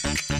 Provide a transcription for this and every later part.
Thank you.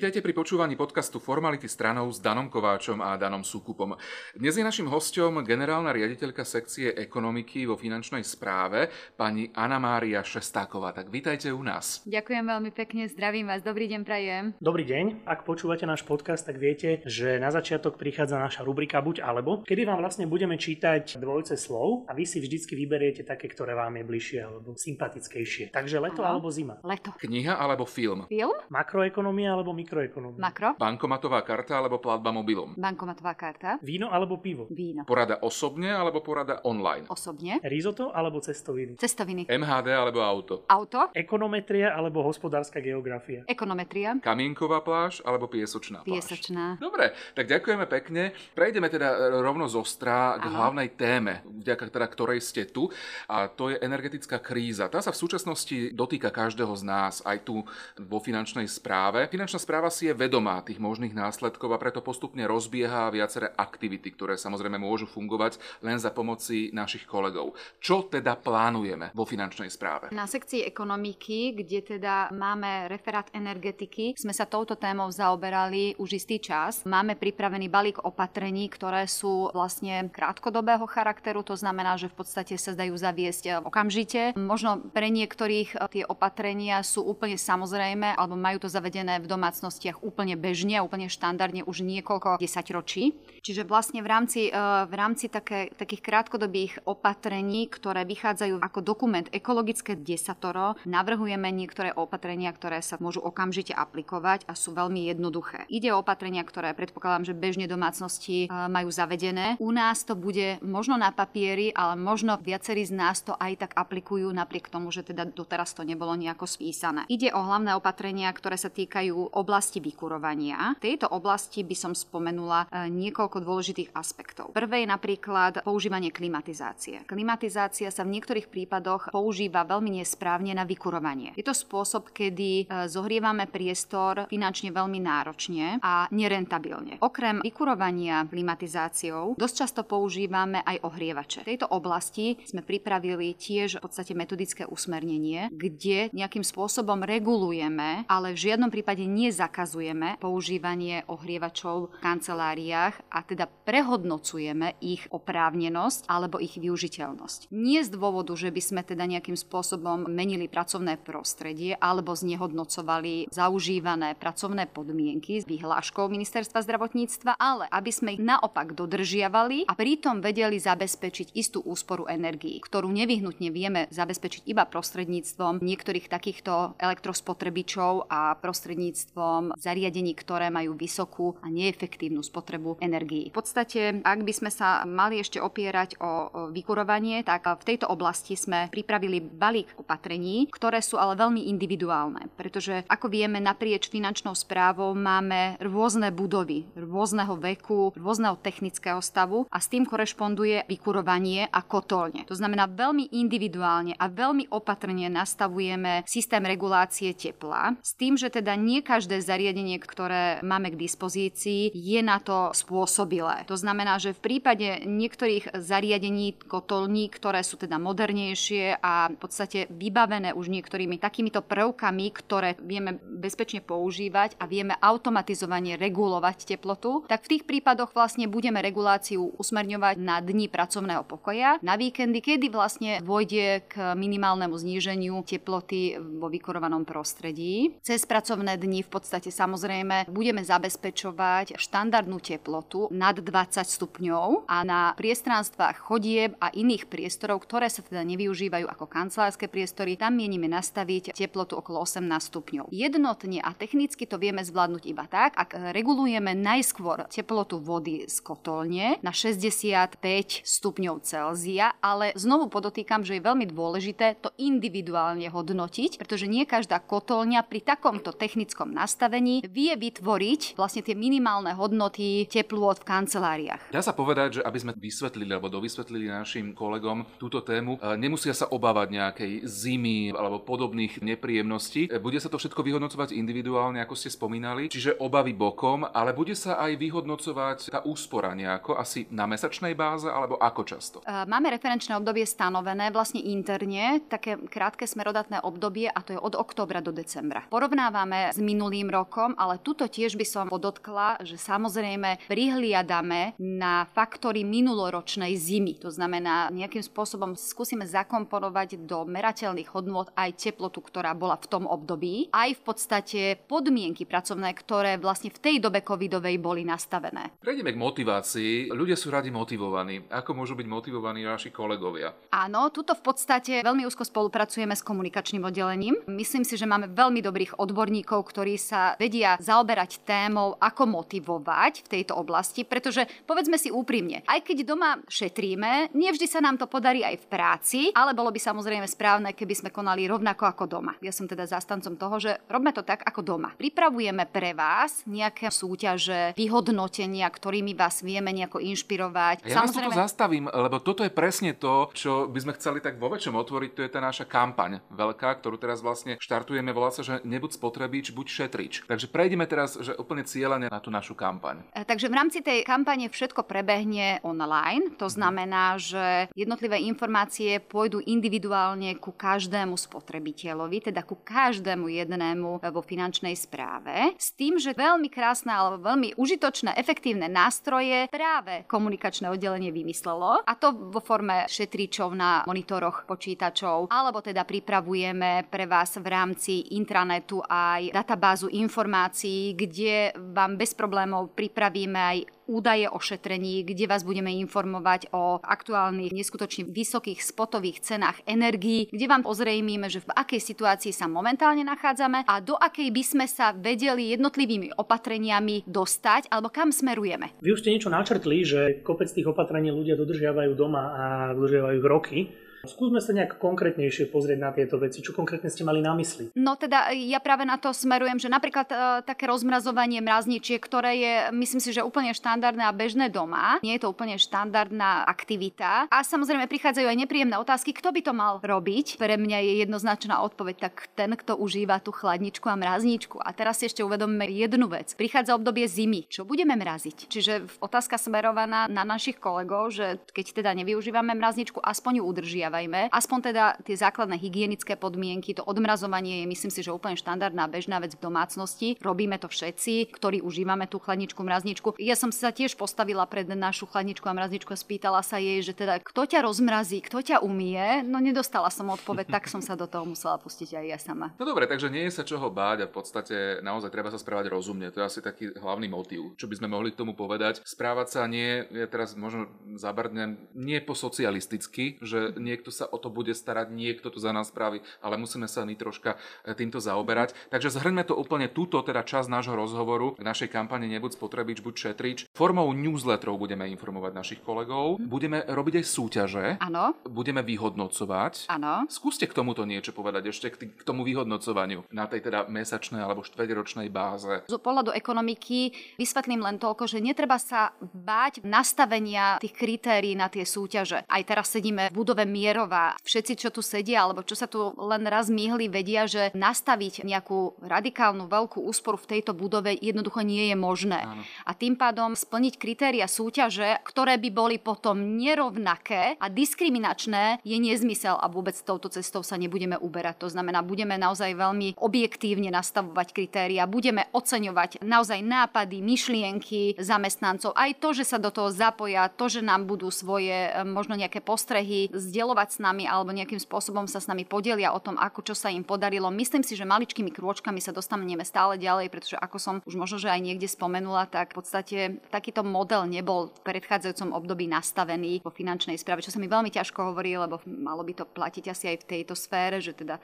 Vítajte pri počúvaní podcastu Formality stranov s Danom Kováčom a Danom Súkupom. Dnes je našim hostom generálna riaditeľka sekcie ekonomiky vo finančnej správe, pani Anna Mária Šestáková. Tak vítajte u nás. Ďakujem veľmi pekne, zdravím vás, dobrý deň prajem. Dobrý deň, ak počúvate náš podcast, tak viete, že na začiatok prichádza naša rubrika Buď alebo, kedy vám vlastne budeme čítať dvojce slov a vy si vždycky vyberiete také, ktoré vám je bližšie alebo sympatickejšie. Takže leto Aha. alebo zima. Leto. Kniha alebo film? Film? Makroekonomia alebo mikroekonomia? Makro? Bankomatová karta alebo platba mobilom? Bankomatová karta? Víno alebo pivo? Víno. Porada osobne alebo porada online? Osobne? Risotto alebo cestoviny? Cestoviny. MHD alebo auto? Auto? Ekonometria alebo hospodárska geografia? Ekonometria? Kamienková pláž alebo piesočná pláž? Piesočná. Dobre, tak ďakujeme pekne. Prejdeme teda e, rovno z ostra k Áno. hlavnej téme, vďaka teda ktorej ste tu, a to je energetická kríza. Tá sa v súčasnosti dotýka každého z nás, aj tu vo finančnej správe. Finančná správa si je vedomá tých možných následkov a preto postupne rozbieha viaceré aktivity, ktoré samozrejme môžu fungovať len za pomoci našich kolegov. Čo teda plánujeme vo finančnej správe? Na sekcii ekonomiky, kde teda máme referát energetiky, sme sa touto témou zaoberali už istý čas. Máme pripravený balík opatrení, ktoré sú vlastne krátkodobého charakteru, to znamená, že v podstate sa dajú zaviesť okamžite. Možno pre niektorých tie opatrenia sú úplne samozrejme, alebo majú to zavedené v domácnostiach úplne bežne, úplne štandardne už niekoľko desaťročí. Čiže vlastne v rámci, e, v rámci také, takých krátkodobých opatrení, ktoré vychádzajú ako dokument ekologické desatoro, navrhujeme niektoré opatrenia, ktoré sa môžu okamžite aplikovať a sú veľmi jednoduché. Ide o opatrenia, ktoré predpokladám, že bežne domácnosti e, majú zavedené. U nás to bude možno na papieri, ale možno viacerí z nás to aj tak aplikujú napriek tomu, že teda doteraz to nebolo nejako spísané. Ide o hlavné opatrenia, ktoré sa týkajú oblasti vykurovania. V tejto oblasti by som spomenula e, niekoľko dôležitých aspektov. Prvé je napríklad používanie klimatizácie. Klimatizácia sa v niektorých prípadoch používa veľmi nesprávne na vykurovanie. Je to spôsob, kedy e, zohrievame priestor finančne veľmi náročne a nerentabilne. Okrem vykurovania klimatizáciou dosť často používame aj ohrievače. V tejto oblasti sme pripravili tiež v podstate metodické usmernenie, kde nejakým spôsobom regulujeme, ale v žiadnom prípade nezakazujeme používanie ohrievačov v kanceláriách a teda prehodnocujeme ich oprávnenosť alebo ich využiteľnosť. Nie z dôvodu, že by sme teda nejakým spôsobom menili pracovné prostredie alebo znehodnocovali zaužívané pracovné podmienky s vyhláškou Ministerstva zdravotníctva, ale aby sme ich naopak dodržiavali a pritom vedeli zabezpečiť istú úsporu energií, ktorú nevyhnutne vieme zabezpečiť iba prostredníctvom niektorých takýchto elektrospotrebičov a prostredníctvom zariadení, ktoré majú vysokú a neefektívnu spotrebu energií. V podstate, ak by sme sa mali ešte opierať o vykurovanie, tak v tejto oblasti sme pripravili balík opatrení, ktoré sú ale veľmi individuálne, pretože ako vieme, naprieč finančnou správou máme rôzne budovy, rôzneho veku, rôzneho technického stavu a s tým korešponduje vykurovanie a kotolne. To znamená, veľmi individuálne a veľmi opatrne nastavujeme systém regulácie tepla s tým, že teda nie každé zariadenie, ktoré máme k dispozícii, je na to spôsobilé. To znamená, že v prípade niektorých zariadení kotolní, ktoré sú teda modernejšie a v podstate vybavené už niektorými takýmito prvkami, ktoré vieme bezpečne používať a vieme automatizovane regulovať teplotu, tak v tých prípadoch vlastne budeme reguláciu usmerňovať na dni pracovného pokoja, na víkendy, kedy vlastne dôjde k minimálnemu zníženiu teploty vo vykurovanom prostredí. Cez pracovné dni v podstate samozrejme budeme zabezpečovať štandardnú teplotu nad 20 stupňov a na priestranstvách chodieb a iných priestorov, ktoré sa teda nevyužívajú ako kancelárske priestory, tam mienime nastaviť teplotu okolo 18 stupňov. Jednotne a technicky to vieme zvládnuť iba tak, ak regulujeme najskôr teplotu vody z kotolne na 65 stupňov stupňov Celzia, ale znovu podotýkam, že je veľmi dôležité to individuálne hodnotiť, pretože nie každá kotolňa pri takomto technickom nastavení vie vytvoriť vlastne tie minimálne hodnoty teplôt v kanceláriách. Dá sa povedať, že aby sme vysvetlili alebo dovysvetlili našim kolegom túto tému, e, nemusia sa obávať nejakej zimy alebo podobných nepríjemností. E, bude sa to všetko vyhodnocovať individuálne, ako ste spomínali, čiže obavy bokom, ale bude sa aj vyhodnocovať tá úspora nejako, asi na mesačnej báze alebo ako často? E, máme referenčné obdobie stanovené vlastne interne, také krátke smerodatné obdobie a to je od októbra do decembra. Porovnávame s minulým rokom, ale tuto tiež by som podotkla, že samozrejme prihliadame na faktory minuloročnej zimy. To znamená, nejakým spôsobom skúsime zakomponovať do merateľných hodnôt aj teplotu, ktorá bola v tom období, aj v podstate podmienky pracovné, ktoré vlastne v tej dobe covidovej boli nastavené. Prejdeme k motivácii. Ľudia sú radi motivovaní. Ako môžu byť motivovaní naši kolegovia? Áno, tuto v podstate veľmi úzko spolupracujeme s komunikačným oddelením. Myslím si, že máme veľmi dobrých odborníkov, ktorí sa vedia zaoberať témou, ako motivovať v tejto oblasti, pretože povedzme si úprimne, aj keď doma šetríme, nevždy sa nám to podarí aj v práci, ale bolo by samozrejme správne, keby sme konali rovnako ako doma. Ja som teda zastancom toho, že robme to tak ako doma. Pripravujeme pre vás nejaké súťaže, vyhodnotenia, ktorými vás vieme nejako inšpirovať. Ja samozrejme... to zastavím, lebo toto je presne to, čo by sme chceli tak vo väčšom otvoriť, to je tá naša kampaň veľká, ktorú teraz vlastne štartujeme, volá sa, že nebuď spotrebič, buď šetrič. Takže prejdeme teraz, že úplne cieľane na tú našu kampaň. E, takže v rámci tej kampane všetko prebehne online, to mhm. znamená, že jednotlivé informácie pôjdu individuálne ku každému spotrebiteľovi, teda ku každému jednému vo finančnej správe, s tým, že veľmi krásne alebo veľmi užitočné, efektívne nástroje práve komunikačné oddelenie vymyslelo a to vo forme šetričov na monitoroch počítačov, alebo teda pripravujeme pre vás v rámci intranetu aj databázu informácií, kde vám bez problémov pripravíme aj údaje o šetrení, kde vás budeme informovať o aktuálnych neskutočne vysokých spotových cenách energií, kde vám ozrejmíme, že v akej situácii sa momentálne nachádzame a do akej by sme sa vedeli jednotlivými opatreniami dostať alebo kam smerujeme. Vy už ste niečo načrtli, že kopec tých opatrení ľudia dodržiavajú doma a dodržiavajú roky. Skúsme sa nejak konkrétnejšie pozrieť na tieto veci. Čo konkrétne ste mali na mysli? No teda ja práve na to smerujem, že napríklad e, také rozmrazovanie mrazničiek, ktoré je, myslím si, že úplne štandardné a bežné doma. Nie je to úplne štandardná aktivita. A samozrejme prichádzajú aj nepríjemné otázky, kto by to mal robiť. Pre mňa je jednoznačná odpoveď, tak ten, kto užíva tú chladničku a mrazničku. A teraz si ešte uvedomíme jednu vec. Prichádza obdobie zimy. Čo budeme mraziť? Čiže otázka smerovaná na našich kolegov, že keď teda nevyužívame mrazničku, aspoň ju udržia nedržiavajme. Aspoň teda tie základné hygienické podmienky, to odmrazovanie je myslím si, že úplne štandardná bežná vec v domácnosti. Robíme to všetci, ktorí užívame tú chladničku, mrazničku. Ja som sa tiež postavila pred našu chladničku a mrazničku a spýtala sa jej, že teda kto ťa rozmrazí, kto ťa umie. No nedostala som odpoveď, tak som sa do toho musela pustiť aj ja sama. No dobre, takže nie je sa čoho báť a v podstate naozaj treba sa správať rozumne. To je asi taký hlavný motív, čo by sme mohli k tomu povedať. Správať sa nie, ja teraz možno zabrdnem, nie po socialisticky, že nie niekto sa o to bude starať, niekto to za nás spraví, ale musíme sa my troška e, týmto zaoberať. Takže zhrňme to úplne túto teda čas nášho rozhovoru v našej kampane Nebuď spotrebič, buď šetrič. Formou newsletterov budeme informovať našich kolegov, budeme robiť aj súťaže, Áno. budeme vyhodnocovať. Áno. Skúste k tomuto niečo povedať ešte k tomu vyhodnocovaniu na tej teda mesačnej alebo štvrťročnej báze. Z pohľadu ekonomiky vysvetlím len toľko, že netreba sa báť nastavenia tých kritérií na tie súťaže. Aj teraz sedíme v budove Mier Mierová, všetci, čo tu sedia, alebo čo sa tu len raz myhli, vedia, že nastaviť nejakú radikálnu veľkú úsporu v tejto budove jednoducho nie je možné. Áno. A tým pádom splniť kritéria súťaže, ktoré by boli potom nerovnaké a diskriminačné, je nezmysel a vôbec touto cestou sa nebudeme uberať. To znamená, budeme naozaj veľmi objektívne nastavovať kritéria, budeme oceňovať naozaj nápady, myšlienky zamestnancov, aj to, že sa do toho zapoja, to, že nám budú svoje eh, možno nejaké postrehy zdieľovať diskutovať s nami alebo nejakým spôsobom sa s nami podelia o tom, ako čo sa im podarilo. Myslím si, že maličkými krôčkami sa dostaneme stále ďalej, pretože ako som už možno, že aj niekde spomenula, tak v podstate takýto model nebol v predchádzajúcom období nastavený vo finančnej správe, čo sa mi veľmi ťažko hovorí, lebo malo by to platiť asi aj v tejto sfére, že teda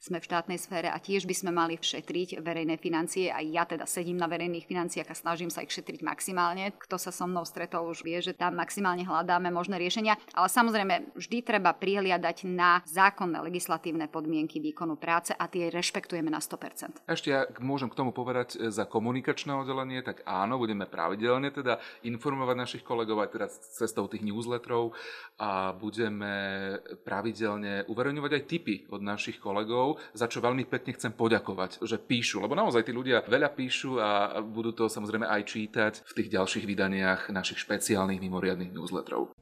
sme v štátnej sfére a tiež by sme mali šetriť verejné financie. A ja teda sedím na verejných financiách a snažím sa ich šetriť maximálne. Kto sa so mnou stretol, už vie, že tam maximálne hľadáme možné riešenia. Ale samozrejme, vždy treba prihliadať na zákonné legislatívne podmienky výkonu práce a tie rešpektujeme na 100%. Ešte ja môžem k tomu povedať e, za komunikačné oddelenie, tak áno, budeme pravidelne teda informovať našich kolegov aj teda cestou tých newsletterov a budeme pravidelne uverejňovať aj tipy od našich kolegov, za čo veľmi pekne chcem poďakovať, že píšu, lebo naozaj tí ľudia veľa píšu a budú to samozrejme aj čítať v tých ďalších vydaniach našich špeciálnych mimoriadných newsletterov.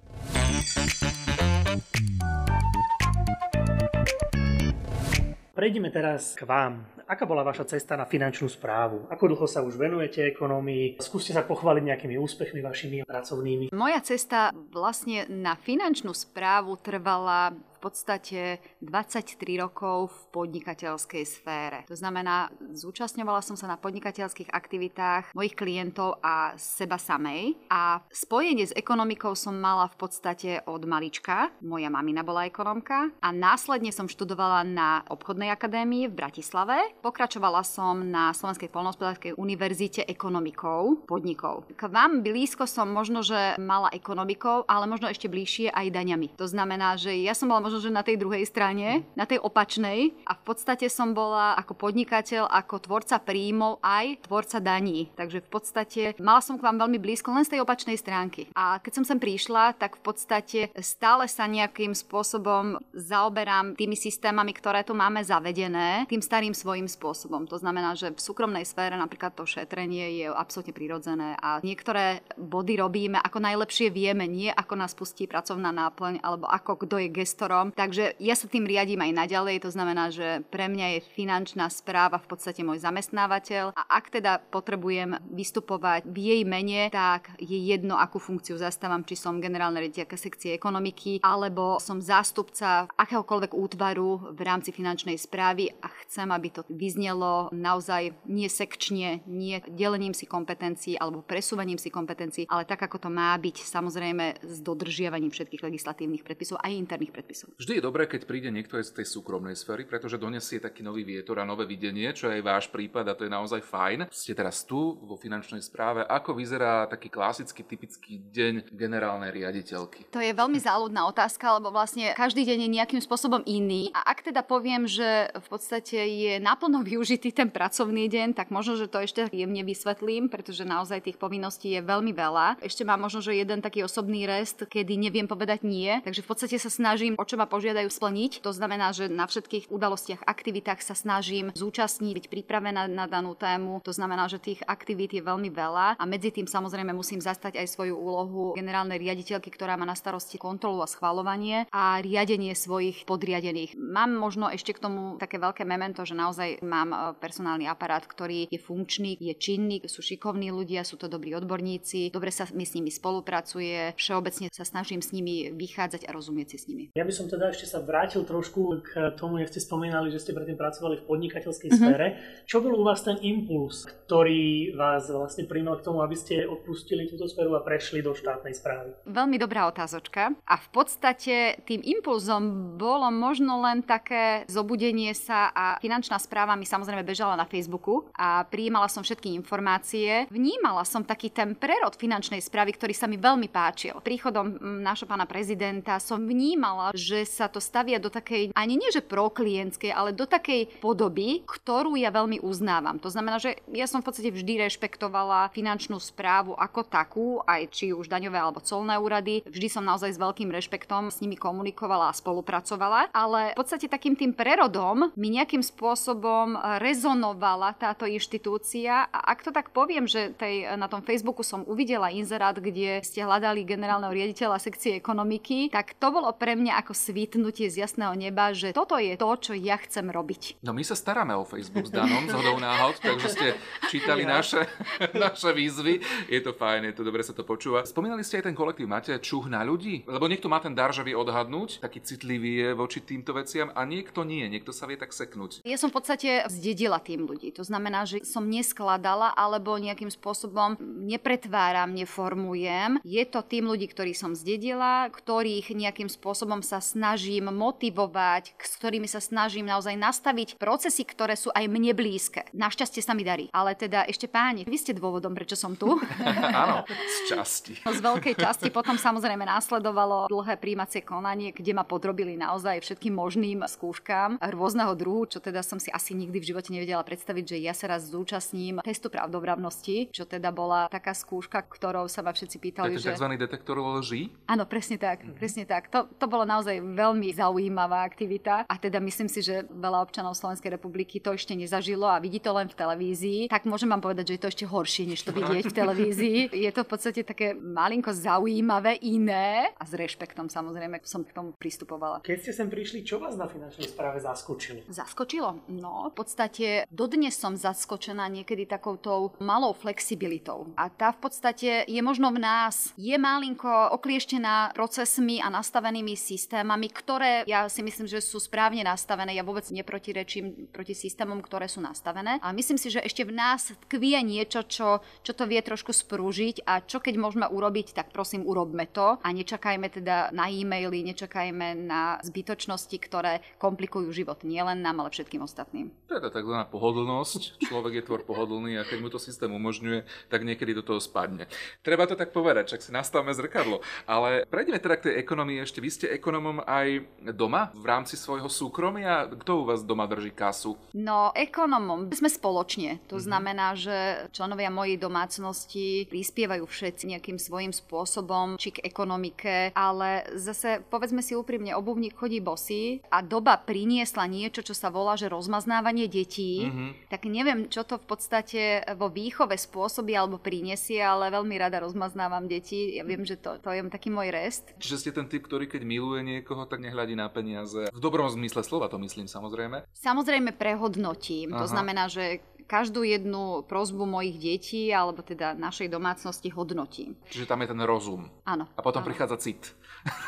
Prejdeme teraz k vám. Aká bola vaša cesta na finančnú správu? Ako dlho sa už venujete ekonomii? Skúste sa pochváliť nejakými úspechmi vašimi pracovnými. Moja cesta vlastne na finančnú správu trvala v podstate 23 rokov v podnikateľskej sfére. To znamená, zúčastňovala som sa na podnikateľských aktivitách mojich klientov a seba samej a spojenie s ekonomikou som mala v podstate od malička. Moja mamina bola ekonomka a následne som študovala na obchodnej akadémii v Bratislave. Pokračovala som na Slovenskej polnohospodárskej univerzite ekonomikou podnikov. K vám blízko som možno, že mala ekonomikou, ale možno ešte bližšie aj daňami. To znamená, že ja som bola možno, že na tej druhej strane, na tej opačnej a v podstate som bola ako podnikateľ, ako tvorca príjmov aj tvorca daní. Takže v podstate mala som k vám veľmi blízko len z tej opačnej stránky. A keď som sem prišla, tak v podstate stále sa nejakým spôsobom zaoberám tými systémami, ktoré tu máme zavedené, tým starým svojím spôsobom. To znamená, že v súkromnej sfére napríklad to šetrenie je absolútne prirodzené a niektoré body robíme ako najlepšie vieme, nie ako nás pustí pracovná náplň alebo ako kto je gestorom sektorom. Takže ja sa tým riadím aj naďalej, to znamená, že pre mňa je finančná správa v podstate môj zamestnávateľ a ak teda potrebujem vystupovať v jej mene, tak je jedno, akú funkciu zastávam, či som generálna riaditeľka sekcie ekonomiky, alebo som zástupca akéhokoľvek útvaru v rámci finančnej správy a chcem, aby to vyznelo naozaj nie sekčne, nie delením si kompetencií alebo presúvaním si kompetencií, ale tak, ako to má byť, samozrejme s dodržiavaním všetkých legislatívnych predpisov aj interných predpisov. Vždy je dobré, keď príde niekto aj z tej súkromnej sféry, pretože donesie taký nový vietor a nové videnie, čo je aj váš prípad a to je naozaj fajn. Ste teraz tu vo finančnej správe. Ako vyzerá taký klasický, typický deň generálnej riaditeľky? To je veľmi záľudná otázka, lebo vlastne každý deň je nejakým spôsobom iný. A ak teda poviem, že v podstate je naplno využitý ten pracovný deň, tak možno, že to ešte jemne vysvetlím, pretože naozaj tých povinností je veľmi veľa. Ešte mám možno, že jeden taký osobný rest, kedy neviem povedať nie. Takže v podstate sa snažím, o ma požiadajú splniť. To znamená, že na všetkých udalostiach, aktivitách sa snažím zúčastniť, byť pripravená na danú tému. To znamená, že tých aktivít je veľmi veľa a medzi tým samozrejme musím zastať aj svoju úlohu generálnej riaditeľky, ktorá má na starosti kontrolu a schvalovanie a riadenie svojich podriadených. Mám možno ešte k tomu také veľké memento, že naozaj mám e, personálny aparát, ktorý je funkčný, je činný, sú šikovní ľudia, sú to dobrí odborníci, dobre sa mi s nimi spolupracuje, všeobecne sa snažím s nimi vychádzať a rozumieť si s nimi. Ja by som teda ešte sa vrátil trošku k tomu, jak ste spomínali, že ste predtým pracovali v podnikateľskej mm-hmm. sfére. Čo bol u vás ten impuls, ktorý vás vlastne primal k tomu, aby ste opustili túto sféru a prešli do štátnej správy? Veľmi dobrá otázočka. A v podstate tým impulzom bolo možno len také zobudenie sa a finančná správa mi samozrejme bežala na Facebooku a prijímala som všetky informácie. Vnímala som taký ten prerod finančnej správy, ktorý sa mi veľmi páčil. Príchodom nášho pána prezidenta som vnímala, že že sa to stavia do takej, ani nie že proklientskej, ale do takej podoby, ktorú ja veľmi uznávam. To znamená, že ja som v podstate vždy rešpektovala finančnú správu ako takú, aj či už daňové alebo colné úrady. Vždy som naozaj s veľkým rešpektom s nimi komunikovala a spolupracovala, ale v podstate takým tým prerodom mi nejakým spôsobom rezonovala táto inštitúcia a ak to tak poviem, že tej, na tom Facebooku som uvidela inzerát, kde ste hľadali generálneho riaditeľa sekcie ekonomiky, tak to bolo pre mňa ako svítnutie z jasného neba, že toto je to, čo ja chcem robiť. No my sa staráme o Facebook s Danom, z hodou náhod, takže ste čítali naše, naše výzvy. Je to fajn, je to dobre sa to počúva. Spomínali ste aj ten kolektív, máte čuch na ľudí? Lebo niekto má ten dar, že vie odhadnúť, taký citlivý je voči týmto veciam a niekto nie, niekto sa vie tak seknúť. Ja som v podstate zdedila tým ľudí. To znamená, že som neskladala alebo nejakým spôsobom nepretváram, neformujem. Je to tým ľudí, ktorí som zdedila, ktorých nejakým spôsobom sa snažím snažím motivovať, s ktorými sa snažím naozaj nastaviť procesy, ktoré sú aj mne blízke. Našťastie sa mi darí. Ale teda ešte páni, vy ste dôvodom, prečo som tu. Áno, z časti. z veľkej časti potom samozrejme následovalo dlhé príjmacie konanie, kde ma podrobili naozaj všetkým možným skúškám rôzneho druhu, čo teda som si asi nikdy v živote nevedela predstaviť, že ja sa raz zúčastním testu pravdobravnosti, čo teda bola taká skúška, ktorou sa ma všetci pýtali, Taký že... tzv. detektor lží? Áno, presne tak, mm-hmm. presne tak. To, to bolo naozaj veľmi zaujímavá aktivita a teda myslím si, že veľa občanov Slovenskej republiky to ešte nezažilo a vidí to len v televízii. Tak môžem vám povedať, že je to ešte horšie, než to vidieť v televízii. Je to v podstate také malinko zaujímavé, iné a s rešpektom samozrejme som k tomu pristupovala. Keď ste sem prišli, čo vás na finančnej správe zaskočilo? Zaskočilo? No, v podstate dodnes som zaskočená niekedy takoutou malou flexibilitou. A tá v podstate je možno v nás, je malinko oklieštená procesmi a nastavenými systémami, ktoré ja si myslím, že sú správne nastavené. Ja vôbec neprotirečím proti systémom, ktoré sú nastavené. A myslím si, že ešte v nás tkvie niečo, čo, čo to vie trošku sprúžiť a čo keď môžeme urobiť, tak prosím urobme to a nečakajme teda na e-maily, nečakajme na zbytočnosti, ktoré komplikujú život nielen nám, ale všetkým ostatným. To je tá tzv. pohodlnosť. Človek je tvor pohodlný a keď mu to systém umožňuje, tak niekedy do toho spadne. Treba to tak povedať, čak si nastavme zrkadlo. Ale prejdeme teda k tej ekonomii ešte. Vy ste ekonomom aj doma v rámci svojho súkromia? Kto u vás doma drží kasu? No, ekonomom sme spoločne. To mm-hmm. znamená, že členovia mojej domácnosti prispievajú všetci nejakým svojím spôsobom, či k ekonomike, ale zase povedzme si úprimne, obuvník chodí bosý a doba priniesla niečo, čo sa volá, že rozmaznávanie detí, mm-hmm. tak neviem, čo to v podstate vo výchove spôsobí alebo prinesie, ale veľmi rada rozmaznávam deti. Ja viem, že to, to je taký môj rest. Čiže ste ten typ, ktorý keď miluje niekoho, tak nehľadí na peniaze. V dobrom zmysle slova to myslím samozrejme. Samozrejme prehodnotím. Aha. To znamená, že každú jednu prozbu mojich detí, alebo teda našej domácnosti hodnotím. Čiže tam je ten rozum. Áno. A potom áno. prichádza cit.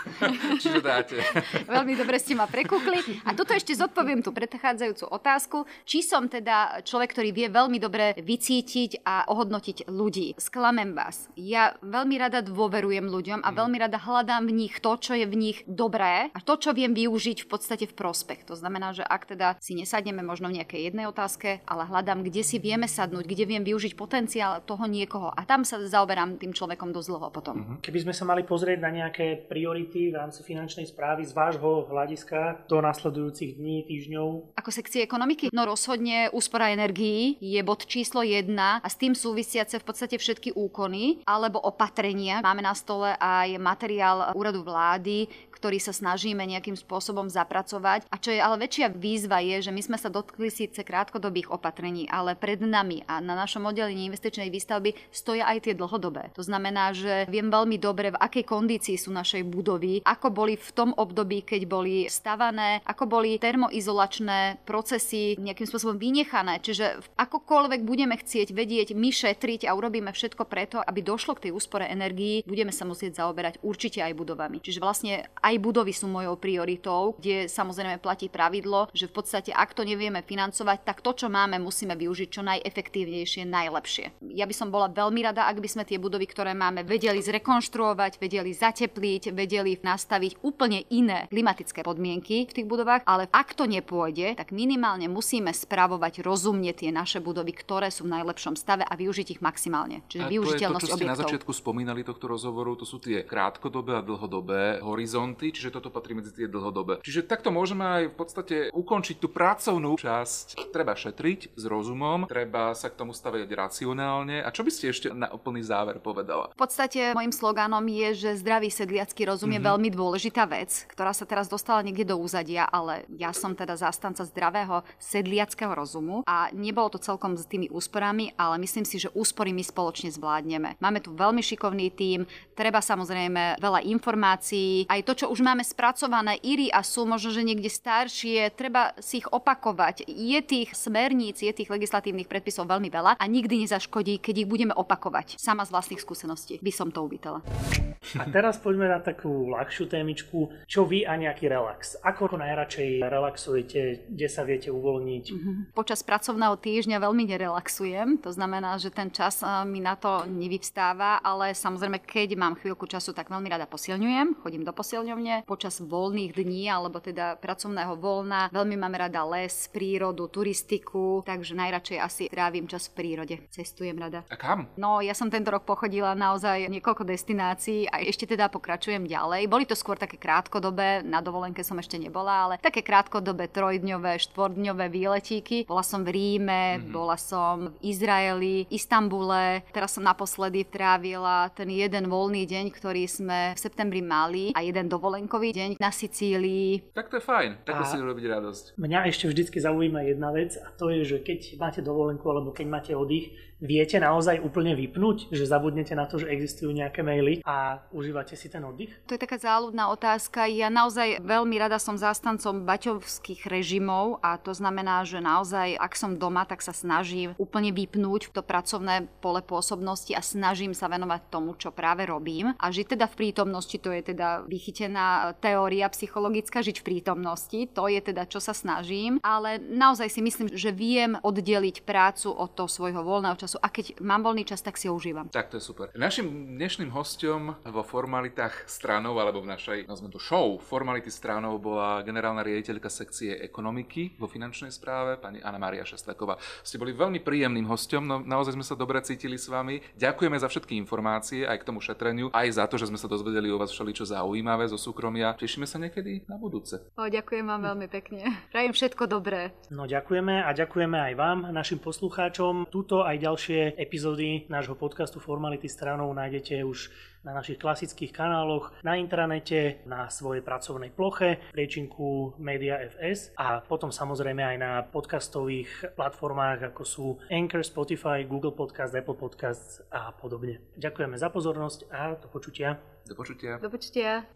Čiže dáte. Veľmi dobre ste ma prekúkli. A toto ešte zodpoviem tú predchádzajúcu otázku. Či som teda človek, ktorý vie veľmi dobre vycítiť a ohodnotiť ľudí. Sklamem vás. Ja veľmi rada dôverujem ľuďom a mhm. veľmi rada hľadám v nich to, čo je v nich dobré a to, čo viem využiť v podstate v prospech. To znamená, že ak teda si nesadneme možno v nejakej jednej otázke, ale hľadám, kde si vieme sadnúť, kde viem využiť potenciál toho niekoho. A tam sa zaoberám tým človekom dosť dlho potom. Uh-huh. Keby sme sa mali pozrieť na nejaké priority v rámci finančnej správy z vášho hľadiska do nasledujúcich dní, týždňov? Ako sekcie ekonomiky? No rozhodne úspora energií je bod číslo jedna a s tým súvisiace v podstate všetky úkony alebo opatrenia. Máme na stole aj materiál úradu vlády, ktorý sa snažíme nejakým spôsobom zapracovať. A čo je ale väčšia výzva je, že my sme sa dotkli síce krátkodobých opatrení, ale pred nami a na našom oddelení investičnej výstavby stoja aj tie dlhodobé. To znamená, že viem veľmi dobre, v akej kondícii sú našej budovy, ako boli v tom období, keď boli stavané, ako boli termoizolačné procesy nejakým spôsobom vynechané. Čiže akokoľvek budeme chcieť vedieť, my šetriť a urobíme všetko preto, aby došlo k tej úspore energii, budeme sa musieť zaoberať určite aj budovami. Čiže vlastne aj budovy sú mojou prioritou, kde samozrejme platí pravidlo, že v podstate ak to nevieme financovať, tak to, čo máme, musíme využiť čo najefektívnejšie, najlepšie. Ja by som bola veľmi rada, ak by sme tie budovy, ktoré máme, vedeli zrekonštruovať, vedeli zatepliť, vedeli nastaviť úplne iné klimatické podmienky v tých budovách, ale ak to nepôjde, tak minimálne musíme spravovať rozumne tie naše budovy, ktoré sú v najlepšom stave a využiť ich maximálne. Čiže využiteľnosť to je to, čo ste objektov. na začiatku spomínali tohto rozhovoru, to sú tie krátkodobé a dlhodobé horizonty horizonty, čiže toto patrí medzi tie dlhodobé. Čiže takto môžeme aj v podstate ukončiť tú pracovnú časť. Treba šetriť s rozumom, treba sa k tomu stavať racionálne. A čo by ste ešte na úplný záver povedala? V podstate môjim slogánom je, že zdravý sedliacký rozum mm-hmm. je mhm. veľmi dôležitá vec, ktorá sa teraz dostala niekde do úzadia, ale ja som teda zástanca zdravého sedliackého rozumu a nebolo to celkom s tými úsporami, ale myslím si, že úspory my spoločne zvládneme. Máme tu veľmi šikovný tím, treba samozrejme veľa informácií, aj to, čo už máme spracované IRI a sú možno, že niekde staršie, treba si ich opakovať. Je tých smerníc, je tých legislatívnych predpisov veľmi veľa a nikdy nezaškodí, keď ich budeme opakovať. Sama z vlastných skúseností by som to uvítala. A teraz poďme na takú ľahšiu témičku. Čo vy a nejaký relax? Ako najradšej relaxujete? Kde sa viete uvoľniť? Mm-hmm. Počas pracovného týždňa veľmi nerelaxujem. To znamená, že ten čas mi na to nevyvstáva, ale samozrejme, keď mám chvíľku času, tak veľmi rada posilňujem. Chodím do posilňovne pracovne. Počas voľných dní, alebo teda pracovného voľna, veľmi máme rada les, prírodu, turistiku, takže najradšej asi trávim čas v prírode. Cestujem rada. A kam? No, ja som tento rok pochodila naozaj niekoľko destinácií a ešte teda pokračujem ďalej. Boli to skôr také krátkodobé, na dovolenke som ešte nebola, ale také krátkodobé trojdňové, štvordňové výletíky. Bola som v Ríme, mm-hmm. bola som v Izraeli, Istambule, teraz som naposledy trávila ten jeden voľný deň, ktorý sme v septembri mali a jeden dovolenkový deň na Sicílii. Tak to je fajn, takto si urobiť radosť. Mňa ešte vždycky zaujíma jedna vec a to je, že keď máte dovolenku alebo keď máte oddych, viete naozaj úplne vypnúť, že zabudnete na to, že existujú nejaké maily a užívate si ten oddych? To je taká záľudná otázka. Ja naozaj veľmi rada som zástancom baťovských režimov a to znamená, že naozaj, ak som doma, tak sa snažím úplne vypnúť to pracovné pole pôsobnosti a snažím sa venovať tomu, čo práve robím. A žiť teda v prítomnosti, to je teda vychytená teória psychologická, žiť v prítomnosti, to je teda, čo sa snažím. Ale naozaj si myslím, že viem oddeliť prácu od toho svojho voľného času času a keď mám voľný čas, tak si ho užívam. Tak to je super. Našim dnešným hostom vo formalitách stranov, alebo v našej, nazvime to show, formality stranov bola generálna riaditeľka sekcie ekonomiky vo finančnej správe, pani Anna Maria Šestaková. Ste boli veľmi príjemným hostom, no naozaj sme sa dobre cítili s vami. Ďakujeme za všetky informácie, aj k tomu šetreniu, aj za to, že sme sa dozvedeli o vás všeličo zaujímavé zo súkromia. Tešíme sa niekedy na budúce. O, ďakujem vám veľmi pekne. Prajem všetko dobré. No ďakujeme a ďakujeme aj vám, našim poslucháčom. Tuto aj ďalšie Ďalšie epizódy nášho podcastu Formality stranou nájdete už na našich klasických kanáloch, na intranete, na svojej pracovnej ploche, priečinku Media FS a potom samozrejme aj na podcastových platformách ako sú Anchor, Spotify, Google Podcast, Apple Podcast a podobne. Ďakujeme za pozornosť a do počutia. Do počutia. Do počutia.